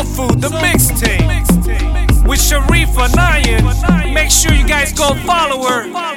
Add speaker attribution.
Speaker 1: Soul Food, the mixtape. With Sharifa Nayan. Make sure you guys go follow her